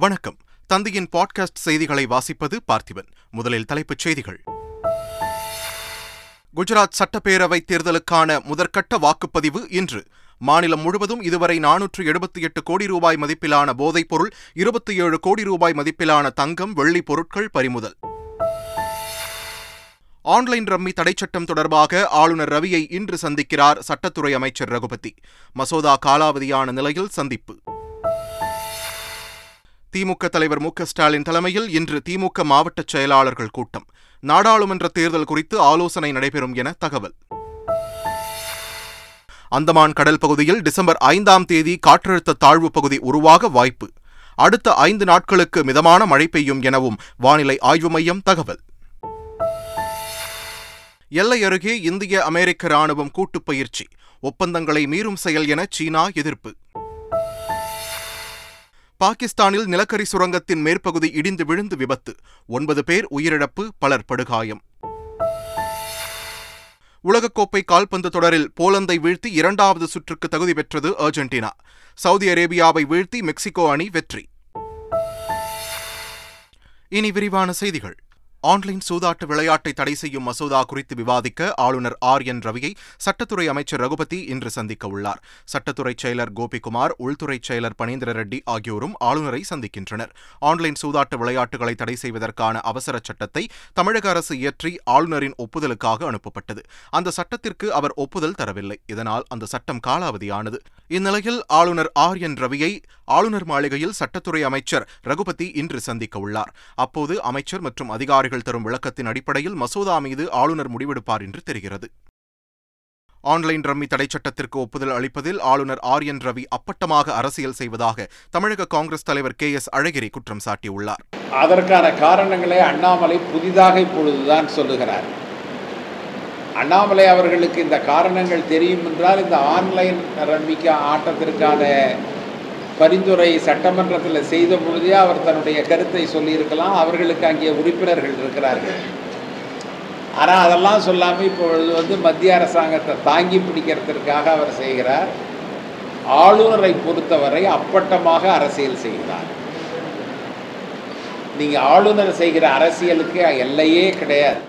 வணக்கம். தந்தையின் பாட்காஸ்ட் செய்திகளை வாசிப்பது பார்த்திபன். முதலில் தலைப்புச் செய்திகள். குஜராத் சட்டப்பேரவைத் தேர்தலுக்கான முதற்கட்ட வாக்குப்பதிவு இன்று. மாநிலம் முழுவதும் இதுவரை நானூற்று எழுபத்தி எட்டு கோடி ரூபாய் மதிப்பிலான போதைப்பொருள் இருபத்தி ஏழு கோடி ரூபாய் மதிப்பிலான தங்கம் வெள்ளி பொருட்கள் பறிமுதல். ஆன்லைன் ரம்மி தடைச்சட்டம் தொடர்பாக ஆளுநர் ரவியை இன்று சந்திக்கிறார் சட்டத்துறை அமைச்சர் ரகுபதி. மசோதா காலாவதியான நிலையில் சந்திப்பு. திமுக தலைவர் மு ஸ்டாலின் தலைமையில் இன்று திமுக மாவட்ட செயலாளர்கள் கூட்டம். நாடாளுமன்ற தேர்தல் குறித்து ஆலோசனை நடைபெறும் என தகவல். அந்தமான் கடல் பகுதியில் டிசம்பர் ஐந்தாம் தேதி காற்றழுத்த தாழ்வு பகுதி உருவாக வாய்ப்பு. அடுத்த ஐந்து நாட்களுக்கு மிதமான மழை பெய்யும் எனவும் வானிலை ஆய்வு மையம் தகவல். எல்லை அருகே இந்திய அமெரிக்க ராணுவம் கூட்டுப் பயிற்சி. ஒப்பந்தங்களை மீறும் செயல் என சீனா எதிர்ப்பு. பாகிஸ்தானில் நிலக்கரி சுரங்கத்தின் மேற்பகுதி இடிந்து விழுந்து விபத்து. ஒன்பது பேர் உயிரிழப்பு பலர் படுகாயம். உலகக்கோப்பை கால்பந்து தொடரில் போலந்தை வீழ்த்தி இரண்டாவது சுற்றுக்கு தகுதி பெற்றது அர்ஜென்டினா. சவுதி அரேபியாவை வீழ்த்தி மெக்சிகோ அணி வெற்றி. இனி விரிவான செய்திகள். ஆன்லைன் சூதாட்ட விளையாட்டை தடை செய்யும் மசோதா குறித்து விவாதிக்க ஆளுநர் ஆர் என் ரவியை சட்டத்துறை அமைச்சர் ரகுபதி இன்று சந்திக்க உள்ளார். சட்டத்துறை செயலர் கோபிகுமார் உள்துறை செயலர் பனீந்திர ரெட்டி ஆகியோரும் ஆளுநரை சந்திக்கின்றனர். ஆன்லைன் சூதாட்ட விளையாட்டுகளை தடை செய்வதற்கான அவசர சட்டத்தை தமிழக அரசு இயற்றி ஆளுநரின் ஒப்புதலுக்காக அனுப்பப்பட்டது. அந்த சட்டத்திற்கு அவர் ஒப்புதல் தரவில்லை. இதனால் அந்த சட்டம் காலாவதியானது. இந்நிலையில் ஆளுநர் ஆர் என் ரவியை ஆளுநர் மாளிகையில் சட்டத்துறை அமைச்சர் ரகுபதி இன்று சந்திக்க உள்ளார். அப்போது அமைச்சர் மற்றும் அதிகாரிகள் தரும் விளக்கத்தின் அடிப்படையில் மசோதா மீது ஆளுநர் முடிவெடுப்பார் என்று தெரிகிறது. ஆன்லைன் ரம்மி தடை சட்டத்திற்கு ஒப்புதல் அளிப்பதில் ஆளுநர் ஆர் என் ரவி அப்பட்டமாக அரசியல் செய்வதாக தமிழக காங்கிரஸ் தலைவர் கே எஸ் அழகிரி குற்றம் சாட்டியுள்ளார். அதற்கான காரணங்களை அண்ணாமலை புதிதாக இப்பொழுதுதான் சொல்லுகிறார். அண்ணாமலை அவர்களுக்கு இந்த காரணங்கள் தெரியும் என்றால் இந்த ஆன்லைன் ரம்மிக்க ஆட்டத்திற்கான பரிந்துரை சட்டமன்றத்தில் செய்த பொழுதே அவர் தன்னுடைய கருத்தை சொல்லியிருக்கலாம். அவர்களுக்கு அங்கே உறுப்பினர்கள் இருக்கிறார்கள். ஆனால் அதெல்லாம் சொல்லாமல் இப்பொழுது வந்து மத்திய அரசாங்கத்தை தாங்கி பிடிக்கிறதுக்காக அவர் செய்கிறார். ஆளுநரை பொறுத்தவரை அப்பட்டமாக அரசியல் செய்கிறார். நீங்கள் ஆளுநர் செய்கிற அரசியலுக்கு எல்லையே கிடையாது.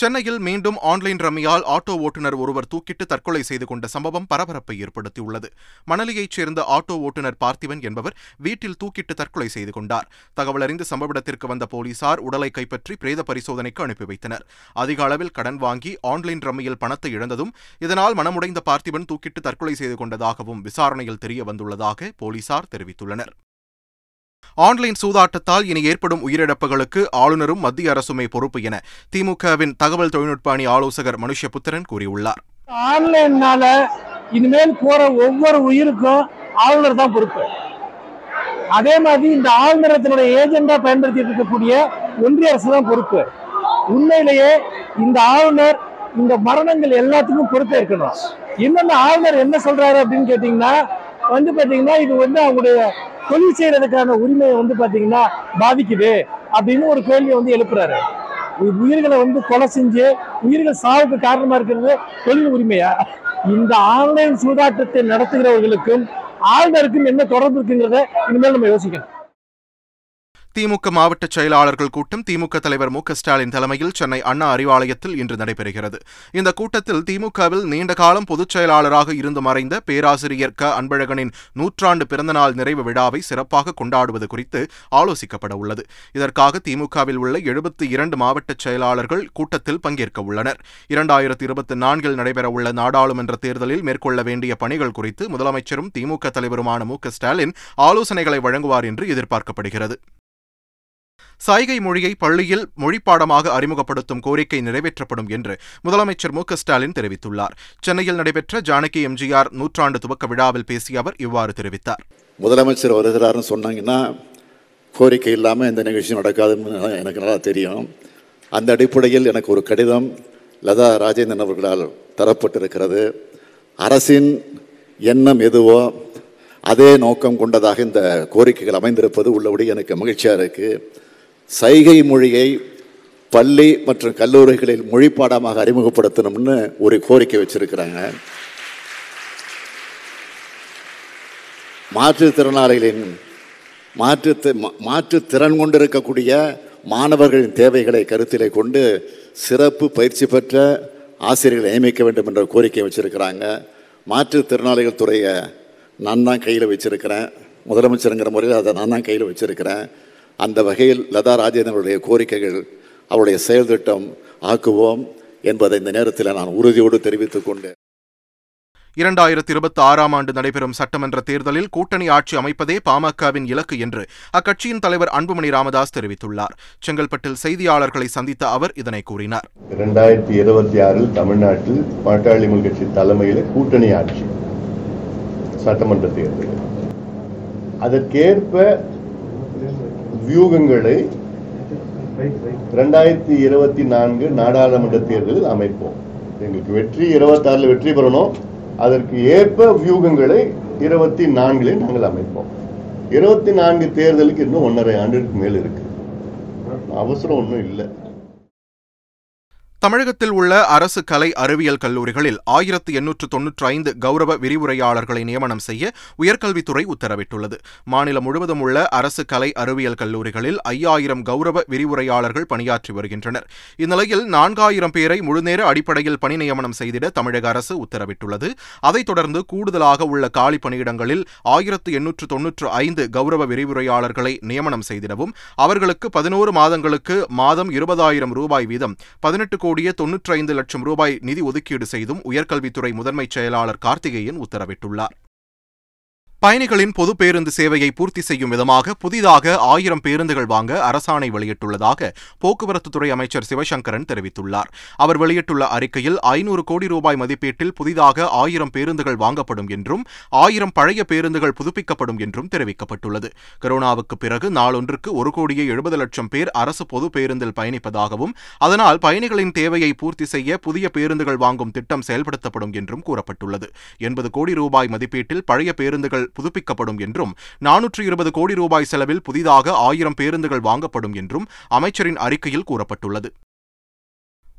சென்னையில் மீண்டும் ஆன்லைன் ரம்மியால் ஆட்டோ ஓட்டுநர் ஒருவர் தூக்கிட்டு தற்கொலை செய்து கொண்ட சம்பவம் பரபரப்பை ஏற்படுத்தியுள்ளது. மணலியைச் சேர்ந்த ஆட்டோ ஓட்டுநர் பார்த்திபன் என்பவர் வீட்டில் தூக்கிட்டு தற்கொலை செய்து கொண்டார். தகவல் அறிந்து சம்பவ இடத்திற்கு வந்த போலீசார் உடலை கைப்பற்றி பிரேத பரிசோதனைக்கு அனுப்பி வைத்தனர். அதிக அளவில் கடன் வாங்கி ஆன்லைன் ரம்மியில் பணத்தை இழந்ததும் இதனால் மனமுடைந்த பார்த்திபன் தூக்கிட்டு தற்கொலை செய்து கொண்டதாகவும் விசாரணையில் தெரிய வந்துள்ளதாக போலீசார் தெரிவித்துள்ளனர். ஆன்லைன் சூதாட்டத்தால் இனி ஏற்படும் உயிரிழப்புகளுக்கு ஆளுநரும் மத்திய அரசுமே பொறுப்பு என திமுகவின் தகவல் தொழில்நுட்ப அணி ஆலோசகர் மனுஷபுத்திரன் கூறியுள்ளார். ஆன்லைன்னால இனிமேல் போற ஒவ்வொரு உயிருக்கும் ஆளுநர் தான் பொறுப்பு. அதே மாதிரி இந்த ஆளுநரத்தினுடைய ஏஜெண்டா பயன்படுத்தி இருக்கக்கூடிய ஒன்றிய அரசு தான் பொறுப்பு. உண்மையிலேயே இந்த ஆளுநர் இந்த மரணங்கள் எல்லாத்துக்கும் பொறுப்பேற்கணும் இன்னொன்னு ஆளுநர் என்ன சொல்றாரு அப்படின்னு கேட்டீங்கன்னா வந்து பார்த்தீங்கன்னா இது வந்து அவங்களுடைய தொழில் செய்யறதுக்கான உரிமையை வந்து பார்த்தீங்கன்னா பாதிக்குது அப்படின்னு ஒரு கேள்வியை வந்து எழுப்புறாரு. உயிர்களை வந்து கொலை செஞ்சு உயிர்கள் சாவுக்கு காரணமா இருக்கிறது தொழில் உரிமையா? இந்த ஆன்லைன் சூதாட்டத்தை நடத்துகிறவர்களுக்கும் ஆளுநருக்கும் என்ன தொடர்பு இருக்குங்கிறத இனிமேல் நம்ம யோசிக்கணும். திமுக மாவட்ட செயலாளர்கள் கூட்டம் திமுக தலைவர் மு ஸ்டாலின் தலைமையில் சென்னை அண்ணா அறிவாலயத்தில் இன்று நடைபெறுகிறது. இந்த கூட்டத்தில் திமுகவில் நீண்ட காலம் பொதுச் செயலாளராக இருந்து மறைந்த பேராசிரியர் க. அன்பழகனின் நூற்றாண்டு பிறந்தநாள் நிறைவு விழாவை சிறப்பாக கொண்டாடுவது குறித்து ஆலோசிக்கப்பட உள்ளது. இதற்காக திமுகவில் உள்ள எழுபத்தி இரண்டு மாவட்ட செயலாளர்கள் கூட்டத்தில் பங்கேற்க உள்ளனர். இரண்டாயிரத்தி இருபத்தி நான்கில் நடைபெறவுள்ள நாடாளுமன்ற தேர்தலில் மேற்கொள்ள வேண்டிய பணிகள் குறித்து முதலமைச்சரும் திமுக தலைவருமான மு ஸ்டாலின் ஆலோசனைகளை வழங்குவார் என்று எதிர்பார்க்கப்படுகிறது. சைகை மொழியை பள்ளியில் மொழிப்பாடமாக அறிமுகப்படுத்தும் கோரிக்கை நிறைவேற்றப்படும் என்று முதலமைச்சர் மு ஸ்டாலின் தெரிவித்துள்ளார். சென்னையில் நடைபெற்ற ஜானகி எம்ஜிஆர் நூற்றாண்டு துவக்க விழாவில் பேசிய அவர் இவ்வாறு தெரிவித்தார். முதலமைச்சர் வருகிறார்னு சொன்னாங்கன்னா கோரிக்கை இல்லாமல் இந்த நிகழ்ச்சி நடக்காதுன்னு எனக்கு நல்லா தெரியும். அந்த அடிப்படையில் எனக்கு ஒரு கடிதம் லதா ராஜேந்திரன் அவர்களால் தரப்பட்டிருக்கிறது. அரசின் எண்ணம் எதுவோ அதே நோக்கம் கொண்டதாக இந்த கோரிக்கைகள் அமைந்திருப்பது உள்ளபடி எனக்கு மகிழ்ச்சியாக இருக்குது சைகை மொழியை பள்ளி மற்றும் கல்லூரிகளில் மொழிப்பாடமாக அறிமுகப்படுத்தணும்னு ஒரு கோரிக்கை வச்சிருக்கிறாங்க. மாற்றுத்திறனாளிகளின் மாற்று மாற்றுத்திறன் கொண்டு கொண்டிருக்கக்கூடிய மாணவர்களின் தேவைகளை கருத்திலே கொண்டு சிறப்பு பயிற்சி பெற்ற ஆசிரியர்களை நியமிக்க வேண்டும் என்ற கோரிக்கை வச்சுருக்கிறாங்க. மாற்றுத்திறனாளிகள் துறையை நான் தான் கையில் வச்சிருக்கிறேன். முதலமைச்சருங்கிற முறையில் அதை நான் தான் கையில் வச்சுருக்கிறேன். அந்த வகையில் லதா ராஜேந்திரனுடைய கோரிக்கைகள் அவருடைய செயல் திட்டம் ஆக்குவோம் என்பதை இந்த நேரத்தில் நான் உறுதியோடு தெரிவித்துக் கொண்டு இரண்டாயிரத்தி இருபத்தி ஆறாம் ஆண்டு நடைபெறும் சட்டமன்ற தேர்தலில் கூட்டணி ஆட்சி அமைப்பதே பாமகவின் இலக்கு என்று அக்கட்சியின் தலைவர் அன்புமணி ராமதாஸ் தெரிவித்துள்ளார். செங்கல்பட்டில் செய்தியாளர்களை சந்தித்த அவர் இதனை கூறினார். இரண்டாயிரத்தி இருபத்தி ஆறில் தமிழ்நாட்டில் பாட்டாளி மக்கள் கட்சி தலைமையில் கூட்டணி ஆட்சி சட்டமன்ற தேர்தல் அதற்கேற்ப வியூகங்களை ரெண்டாயிரத்தி இருபத்தி நான்கு நாடாளுமன்ற தேர்தலில் அமைப்போம். எங்களுக்கு வெற்றி இருபத்தாறுல வெற்றி பெறணும். அதற்கு ஏற்ப வியூகங்களை இருபத்தி நான்கிலே நாங்கள் அமைப்போம். இருபத்தி நான்கு தேர்தலுக்கு இன்னும் ஒன்றரை ஆண்டுக்கு மேல் இருக்கு. அவசரம் ஒன்றும் இல்லை. தமிழகத்தில் உள்ள அரசு கலை அறிவியல் கல்லூரிகளில் ஆயிரத்து எண்ணூற்று தொன்னூற்றி ஐந்து கௌரவ விரிவுரையாளர்களை நியமனம் செய்ய உயர்கல்வித்துறை உத்தரவிட்டுள்ளது. மாநிலம் முழுவதும் உள்ள அரசு கலை அறிவியல் கல்லூரிகளில் ஐயாயிரம் கௌரவ விரிவுரையாளர்கள் பணியாற்றி வருகின்றனர். இந்நிலையில் நான்காயிரம் பேரை முழுநேர அடிப்படையில் பணி நியமனம் செய்திட தமிழக அரசு உத்தரவிட்டுள்ளது. அதைத் தொடர்ந்து கூடுதலாக உள்ள காலி பணியிடங்களில் ஆயிரத்து எண்ணூற்று தொன்னூற்று ஐந்து கௌரவ விரிவுரையாளர்களை நியமனம் செய்திடவும் அவர்களுக்கு பதினோரு மாதங்களுக்கு மாதம் இருபதாயிரம் ரூபாய் வீதம் பதினெட்டு கோடியே தொன்னூற்றி ஐந்து லட்சம் ரூபாய் நிதி ஒதுக்கீடு செய்தும் உயர்கல்வித்துறை முதன்மைச் செயலாளர் கார்த்திகேயன் உத்தரவிட்டுள்ளார். பயணிகளின் பொது பேருந்து சேவையை பூர்த்தி செய்யும் விதமாக புதிதாக ஆயிரம் பேருந்துகள் வாங்க அரசாணை வெளியிட்டுள்ளதாக போக்குவரத்துத்துறை அமைச்சர் சிவசங்கரன் தெரிவித்துள்ளார். அவர் வெளியிட்டுள்ள அறிக்கையில் ஐநூறு கோடி ரூபாய் மதிப்பீட்டில் புதிதாக ஆயிரம் பேருந்துகள் வாங்கப்படும் என்றும் ஆயிரம் பழைய பேருந்துகள் புதுப்பிக்கப்படும் என்றும் தெரிவிக்கப்பட்டுள்ளது. கொரோனாவுக்கு பிறகு நாளொன்றுக்கு ஒரு கோடியே எழுபது லட்சம் பேர் அரசு பொது பேருந்தில் பயணிப்பதாகவும் அதனால் பயணிகளின் தேவையை பூர்த்தி செய்ய புதிய பேருந்துகள் வாங்கும் திட்டம் செயல்படுத்தப்படும் என்றும் கூறப்பட்டுள்ளது. எண்பது கோடி ரூபாய் மதிப்பீட்டில் பழைய பேருந்துகள் புதுப்பிக்கப்படும் என்றும் நானூற்று இருபது கோடி ரூபாய் செலவில் புதிதாக ஆயிரம் பேருந்துகள் வாங்கப்படும் என்றும் அமைச்சரின் அறிக்கையில் கூறப்பட்டுள்ளது.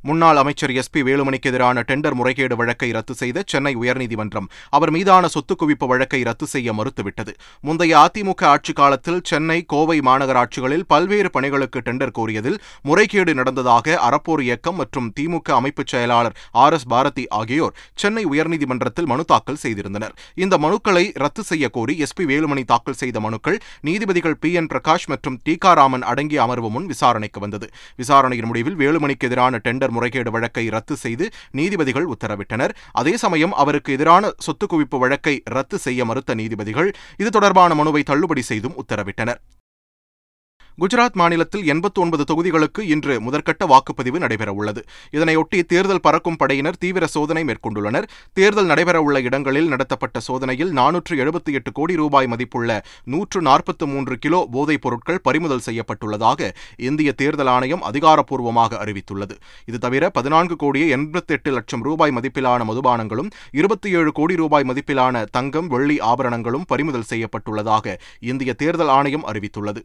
முன்னாள் அமைச்சர் எஸ் பி வேலுமணிக்கு எதிரான டெண்டர் முறைகேடு வழக்கை ரத்து செய்த சென்னை உயர்நீதிமன்றம் அவர் மீதான சொத்து குவிப்பு வழக்கை ரத்து செய்ய மறுத்துவிட்டது. முந்தைய அதிமுக ஆட்சிக் காலத்தில் சென்னை கோவை மாநகராட்சிகளில் பல்வேறு பணிகளுக்கு டெண்டர் கோரியதில் முறைகேடு நடந்ததாக அறப்போர் இயக்கம் மற்றும் திமுக அமைப்புச் செயலாளர் ஆர் எஸ் பாரதி ஆகியோர் சென்னை உயர்நீதிமன்றத்தில் மனு தாக்கல் செய்திருந்தனர். இந்த மனுக்களை ரத்து செய்ய கோரி எஸ் பி வேலுமணி தாக்கல் செய்த மனுக்கள் நீதிபதிகள் பி என் பிரகாஷ் மற்றும் டீகாராமன் அடங்கிய அமர்வு முன் விசாரணைக்கு வந்தது. விசாரணையின் முடிவில் வேலுமணிக்கு எதிரான டெண்டர் முறைகேடு வழக்கை ரத்து செய்து நீதிபதிகள் உத்தரவிட்டனர். அதே சமயம் அவருக்கு எதிரான சொத்து குவிப்பு வழக்கை ரத்து செய்ய மறுத்த நீதிபதிகள் இது தொடர்பான மனுவை தள்ளுபடி செய்தும் உத்தரவிட்டனர். குஜராத் மாநிலத்தில் எண்பத்தி ஒன்பது தொகுதிகளுக்கு இன்று முதற்கட்ட வாக்குப்பதிவு நடைபெறவுள்ளது. இதனையொட்டி தேர்தல் பறக்கும் படையினர் தீவிர சோதனை மேற்கொண்டுள்ளனர். தேர்தல் நடைபெறவுள்ள இடங்களில் நடத்தப்பட்ட சோதனையில் நானூற்று எழுபத்தி எட்டு கோடி ரூபாய் மதிப்புள்ள நூற்று நாற்பத்து மூன்று கிலோ போதைப் பொருட்கள் பறிமுதல் செய்யப்பட்டுள்ளதாக இந்திய தேர்தல் ஆணையம் அதிகாரப்பூர்வமாக அறிவித்துள்ளது. இது தவிர பதினான்கு கோடியே எண்பத்தி எட்டு லட்சம் ரூபாய் மதிப்பிலான மதுபானங்களும் இருபத்தி ஏழு கோடி ரூபாய் மதிப்பிலான தங்கம் வெள்ளி ஆபரணங்களும் பறிமுதல் செய்யப்பட்டுள்ளதாக இந்திய தேர்தல் ஆணையம் அறிவித்துள்ளது.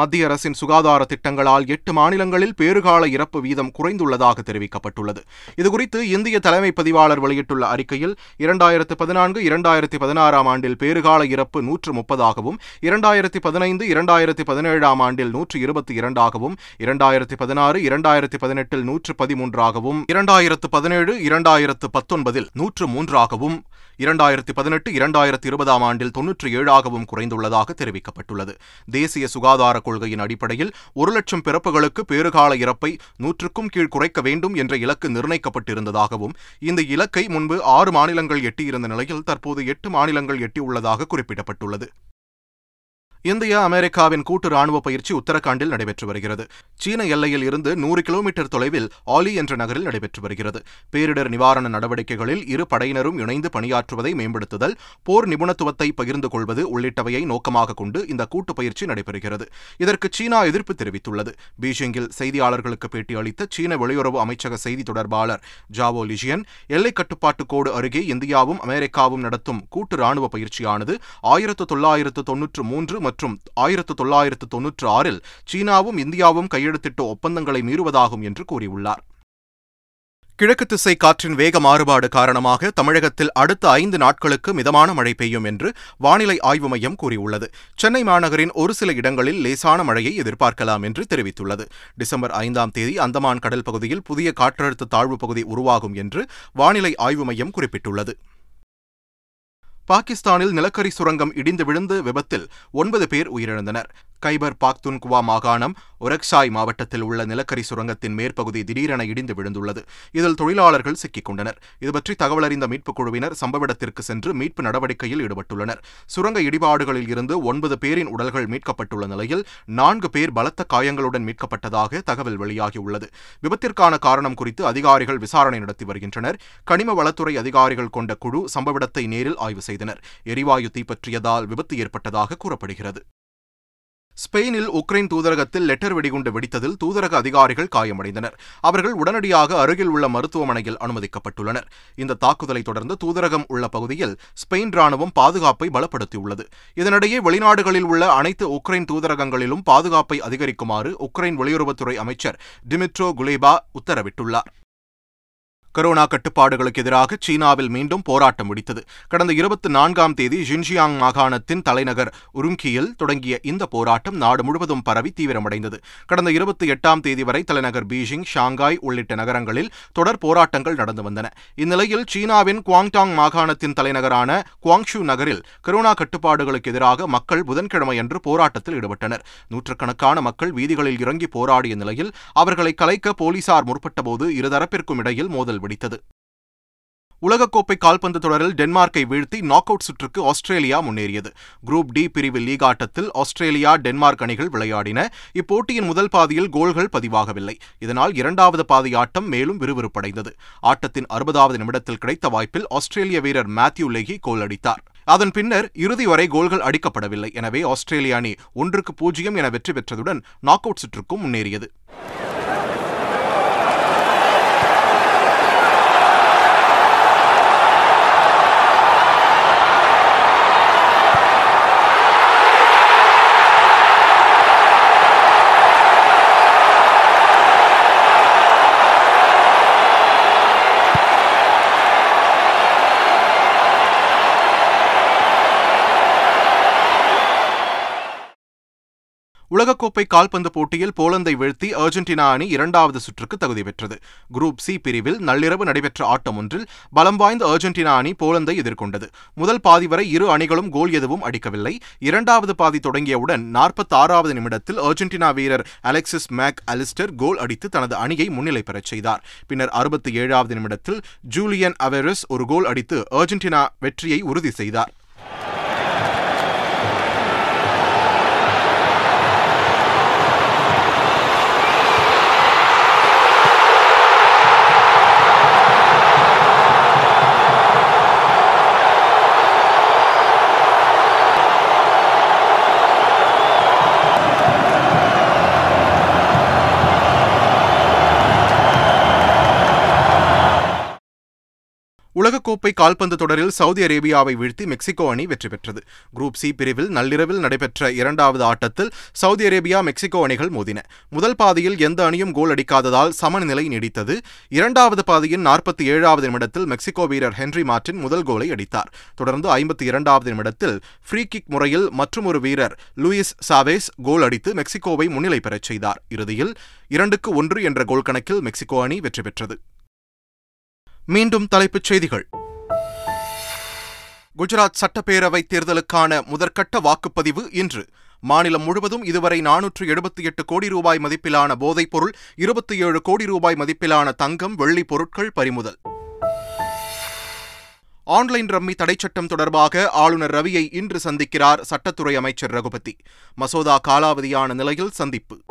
மத்திய அரசின் சுகாதார திட்டங்களால் எட்டு மாநிலங்களில் பேறுகால இறப்பு வீதம் குறைந்துள்ளதாக தெரிவிக்கப்பட்டுள்ளது. இதுகுறித்து இந்திய தலைமை பதிவாளர் வெளியிட்டுள்ள அறிக்கையில் இரண்டாயிரத்து பதினான்கு இரண்டாயிரத்தி பதினாறாம் ஆண்டில் பேறுகால இறப்பு நூற்று முப்பதாகவும் இரண்டாயிரத்தி பதினைந்து இரண்டாயிரத்தி பதினேழாம் ஆண்டில் நூற்று இருபத்தி இரண்டாகவும் இரண்டாயிரத்தி பதினாறு இரண்டாயிரத்தி பதினெட்டில் நூற்று பதிமூன்றாகவும் இரண்டாயிரத்து பதினேழு இரண்டாயிரத்து பத்தொன்பதில் நூற்று மூன்றாகவும் இரண்டாயிரத்தி பதினெட்டு இரண்டாயிரத்தி இருபதாம் ஆண்டில் தொன்னூற்றி ஏழாகவும் குறைந்துள்ளதாக தெரிவிக்கப்பட்டுள்ளது. தேசிய சுகாதார கொள்கையின் அடிப்படையில் ஒரு லட்சம் பிறப்புகளுக்கு பேறுகால இறப்பை நூற்றுக்கும் கீழ் குறைக்க வேண்டும் என்ற இலக்கு நிர்ணயிக்கப்பட்டிருந்ததாகவும் இந்த இலக்கை முன்பு ஆறு மாநிலங்கள் எட்டியிருந்த நிலையில் தற்போது எட்டு மாநிலங்கள் எட்டியுள்ளதாக குறிப்பிடப்பட்டுள்ளது. இந்தியா அமெரிக்காவின் கூட்டு ராணுவ பயிற்சி உத்தரகாண்டில் நடைபெற்று வருகிறது. சீன எல்லையில் இருந்து நூறு கிலோமீட்டர் தொலைவில் ஆலி என்ற நகரில் நடைபெற்று வருகிறது. பேரிடர் நிவாரண நடவடிக்கைகளில் இரு படையினரும் இணைந்து பணியாற்றுவதை மேம்படுத்துதல் போர் நிபுணத்துவத்தை பகிர்ந்து கொள்வது உள்ளிட்டவையை நோக்கமாக கொண்டு இந்த கூட்டு பயிற்சி நடைபெறுகிறது. இதற்கு சீனா எதிர்ப்பு தெரிவித்துள்ளது. பீஜிங்கில் செய்தியாளர்களுக்கு பேட்டியளித்த சீன வெளியுறவு அமைச்சக செய்தி தொடர்பாளர் ஜாவோ லிஜியன் எல்லை கட்டுப்பாட்டு கோடு அருகே இந்தியாவும் அமெரிக்காவும் நடத்தும் கூட்டு ராணுவ பயிற்சியானது ஆயிரத்து தொள்ளாயிரத்து தொன்னூற்று மூன்று மற்றும் ஆயிரத்து தொள்ளாயிரத்து தொன்னூற்று ஆறில் சீனாவும் இந்தியாவும் கையெழுத்திட்ட ஒப்பந்தங்களை மீறுவதாகும் என்று கூறியுள்ளார். கிழக்கு திசை காற்றின் வேக மாறுபாடு காரணமாக தமிழகத்தில் அடுத்த ஐந்து நாட்களுக்கு மிதமான மழை பெய்யும் என்று வானிலை ஆய்வு மையம் கூறியுள்ளது. சென்னை மாநகரின் ஒரு சில இடங்களில் லேசான மழையை எதிர்பார்க்கலாம் என்று தெரிவித்துள்ளது. டிசம்பர் ஐந்தாம் தேதி அந்தமான் கடல் பகுதியில் புதிய காற்றழுத்த தாழ்வு பகுதி உருவாகும் என்று வானிலை ஆய்வு மையம் குறிப்பிட்டுள்ளது. பாகிஸ்தானில் நிலக்கரி சுரங்கம் இடிந்து விழுந்து விபத்தில் ஒன்பது பேர் உயிரிழந்தனர். கைபர் பாக்துன்குவா மாகாணம் ஒரக்சாய் மாவட்டத்தில் உள்ள நிலக்கரி சுரங்கத்தின் மேற்பகுதி திடீரென இடிந்து விழுந்துள்ளது. இதில் தொழிலாளர்கள் சிக்கிக் கொண்டனர். இதுபற்றி தகவலறிந்த மீட்புக் குழுவினர் சம்பவ இடத்திற்கு சென்று மீட்பு நடவடிக்கையில் ஈடுபட்டுள்ளனர். சுரங்க இடிபாடுகளில் இருந்து ஒன்பது பேரின் உடல்கள் மீட்கப்பட்டுள்ள நிலையில் நான்கு பேர் பலத்த காயங்களுடன் மீட்கப்பட்டதாக தகவல் வெளியாகியுள்ளது. விபத்திற்கான காரணம் குறித்து அதிகாரிகள் விசாரணை நடத்தி வருகின்றனர். கனிம வளத்துறை அதிகாரிகள் கொண்ட குழு சம்பவ இடத்தை நேரில் ஆய்வு செய்தனர். எரிவாயு தீப்பற்றியதால் விபத்து ஏற்பட்டதாக கூறப்படுகிறது. ஸ்பெயினில் உக்ரைன் தூதரகத்தில் லெட்டர் வெடிகுண்டு வெடித்ததில் தூதரக அதிகாரிகள் காயமடைந்தனர். அவர்கள் உடனடியாக அருகில் உள்ள மருத்துவமனையில் அனுமதிக்கப்பட்டுள்ளனர். இந்த தாக்குதலை தொடர்ந்து தூதரகம் உள்ள பகுதியில் ஸ்பெயின் ராணுவம் பாதுகாப்பை பலப்படுத்தியுள்ளது. இதனிடையே வெளிநாடுகளில் உள்ள அனைத்து உக்ரைன் தூதரகங்களிலும் பாதுகாப்பை அதிகரிக்குமாறு உக்ரைன் வெளியுறவுத்துறை அமைச்சர் டிமிட்ரோ குலேபா உத்தரவிட்டுள்ளார். கொரோனா கட்டுப்பாடுகளுக்கு எதிராக சீனாவில் மீண்டும் போராட்டம் வெடித்தது கடந்த இருபத்தி நான்காம் தேதி ஜின்ஜியாங் மாகாணத்தின் தலைநகர் உருங்கியில் தொடங்கிய இந்த போராட்டம் நாடு முழுவதும் பரவி தீவிரமடைந்தது. கடந்த இருபத்தி எட்டாம் தேதி வரை தலைநகர் பீஜிங் ஷாங்காய் உள்ளிட்ட நகரங்களில் தொடர் போராட்டங்கள் நடந்து வந்தன. இந்நிலையில் சீனாவின் குவாங்டாங் மாகாணத்தின் தலைநகரான குவாங்ஷு நகரில் கொரோனா கட்டுப்பாடுகளுக்கு எதிராக மக்கள் புதன்கிழமையன்று போராட்டத்தில் ஈடுபட்டனர். நூற்றுக்கணக்கான மக்கள் வீதிகளில் இறங்கி போராடிய நிலையில் அவர்களை கலைக்க போலீசார் முற்பட்டபோது இருதரப்பிற்கும் இடையில் மோதல் வெடித்தது உலகக்கோப்பை கால்பந்து தொடரில் டென்மார்க்கை வீழ்த்தி நாக் அவுட் சுற்றுக்கு ஆஸ்திரேலியா முன்னேறியது. குரூப் டி பிரிவு லீக் ஆட்டத்தில் ஆஸ்திரேலியா டென்மார்க் அணிகள் விளையாடின. இப்போட்டியின் முதல் பாதியில் கோல்கள் பதிவாகவில்லை. இதனால் இரண்டாவது பாதி ஆட்டம் மேலும் விறுவிறுப்படைந்தது. ஆட்டத்தின் அறுபதாவது நிமிடத்தில் கிடைத்த வாய்ப்பில் ஆஸ்திரேலிய வீரர் மேத்யூ லெஹி கோல் அடித்தார். அதன் பின்னர் இறுதி வரை கோல்கள் அடிக்கப்படவில்லை. எனவே ஆஸ்திரேலிய அணி ஒன்றுக்கு பூஜ்ஜியம் என வெற்றி பெற்றதுடன் நாக் அவுட் சுற்றுக்கும் முன்னேறியது. உலகக்கோப்பை கால்பந்து போட்டியில் போலந்தை வீழ்த்தி அர்ஜென்டினா அணி இரண்டாவது சுற்றுக்கு தகுதி பெற்றது. குரூப் சி பிரிவில் நள்ளிரவு நடைபெற்ற ஆட்டம் ஒன்றில் பலம் வாய்ந்த அர்ஜென்டினா அணி போலந்தை எதிர்கொண்டது. முதல் பாதி வரை இரு அணிகளும் கோல் எதுவும் அடிக்கவில்லை. இரண்டாவது பாதி தொடங்கியவுடன் நாற்பத்தி ஆறாவது நிமிடத்தில் அர்ஜென்டினா வீரர் அலெக்சிஸ் மேக் அலிஸ்டர் கோல் அடித்து தனது அணியை முன்னிலை பெறச் செய்தார். பின்னர் அறுபத்தி ஏழாவது நிமிடத்தில் ஜூலியன் அவெரஸ் ஒரு கோல் அடித்து அர்ஜென்டினா வெற்றியை உறுதி செய்தார். உலகக்கோப்பை கால்பந்து தொடரில் சவுதி அரேபியாவை வீழ்த்தி மெக்சிகோ அணி வெற்றி பெற்றது. குரூப் சி பிரிவில் நள்ளிரவில் நடைபெற்ற இரண்டாவது ஆட்டத்தில் சவுதி அரேபியா மெக்சிகோ அணிகள் மோதின. முதல் பாதியில் எந்த அணியும் கோல் அடிக்காததால் சமநிலை நீடித்தது. இரண்டாவது பாதியின் நாற்பத்தி ஏழாவது நிமிடத்தில் மெக்சிகோ வீரர் ஹென்ரி மார்டின் முதல் கோலை அடித்தார். தொடர்ந்து ஐம்பத்தி இரண்டாவது நிமிடத்தில் ஃப்ரீ கிக் முறையில் மற்றொரு வீரர் லூயிஸ் சாவேஸ் கோல் அடித்து மெக்சிகோவை முன்னிலை பெறச் செய்தார். இறுதியில் இரண்டுக்கு ஒன்று என்ற கோல் கணக்கில் மெக்சிகோ அணி வெற்றி பெற்றது. மீண்டும் தலைப்புச் செய்திகள். குஜராத் சட்டப்பேரவை தேர்தலுக்கான முதற்கட்ட வாக்குப்பதிவு இன்று. மாநிலம் முழுவதும் இதுவரை நானூற்று எழுபத்தி எட்டு கோடி ரூபாய் மதிப்பிலான போதைப்பொருள் இருபத்தி ஏழு கோடி ரூபாய் மதிப்பிலான தங்கம் வெள்ளி பொருட்கள் பறிமுதல். ஆன்லைன் ரம்மி தடைச்சட்டம் தொடர்பாக ஆளுநர் ரவியை இன்று சந்திக்கிறார் சட்டத்துறை அமைச்சர் ரகுபதி. மசோதா காலாவதியான நிலையில் சந்திப்பு.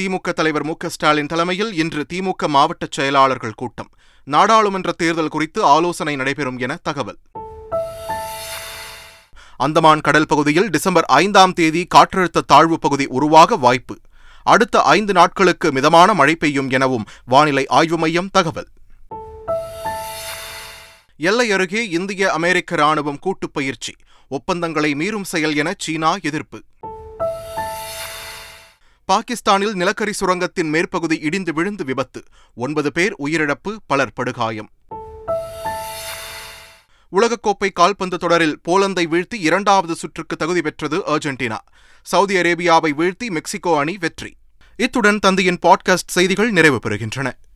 திமுக தலைவர் மு ஸ்டாலின் தலைமையில் இன்று திமுக மாவட்ட செயலாளர்கள் கூட்டம். நாடாளுமன்ற தேர்தல் குறித்து ஆலோசனை நடைபெறும் என தகவல். அந்தமான் கடல் பகுதியில் டிசம்பர் ஐந்தாம் தேதி காற்றழுத்த தாழ்வு பகுதி உருவாக வாய்ப்பு. அடுத்த ஐந்து நாட்களுக்கு மிதமான மழை பெய்யும் எனவும் வானிலை ஆய்வு மையம் தகவல். எல்லை அருகே இந்திய அமெரிக்க ராணுவம் கூட்டுப் பயிற்சி. ஒப்பந்தங்களை மீறும் செயல் என சீனா எதிர்ப்பு. பாகிஸ்தானில் நிலக்கரி சுரங்கத்தின் மேற்பகுதி இடிந்து விழுந்து விபத்து. ஒன்பது பேர் உயிரிழப்பு பலர் படுகாயம். உலகக்கோப்பை கால்பந்து தொடரில் போலந்தை வீழ்த்தி இரண்டாவது சுற்றுக்கு தகுதி பெற்றது அர்ஜென்டினா. சவுதி அரேபியாவை வீழ்த்தி மெக்சிகோ அணி வெற்றி. இத்துடன் தந்தையின் பாட்காஸ்ட் செய்திகள் நிறைவு பெறுகின்றன.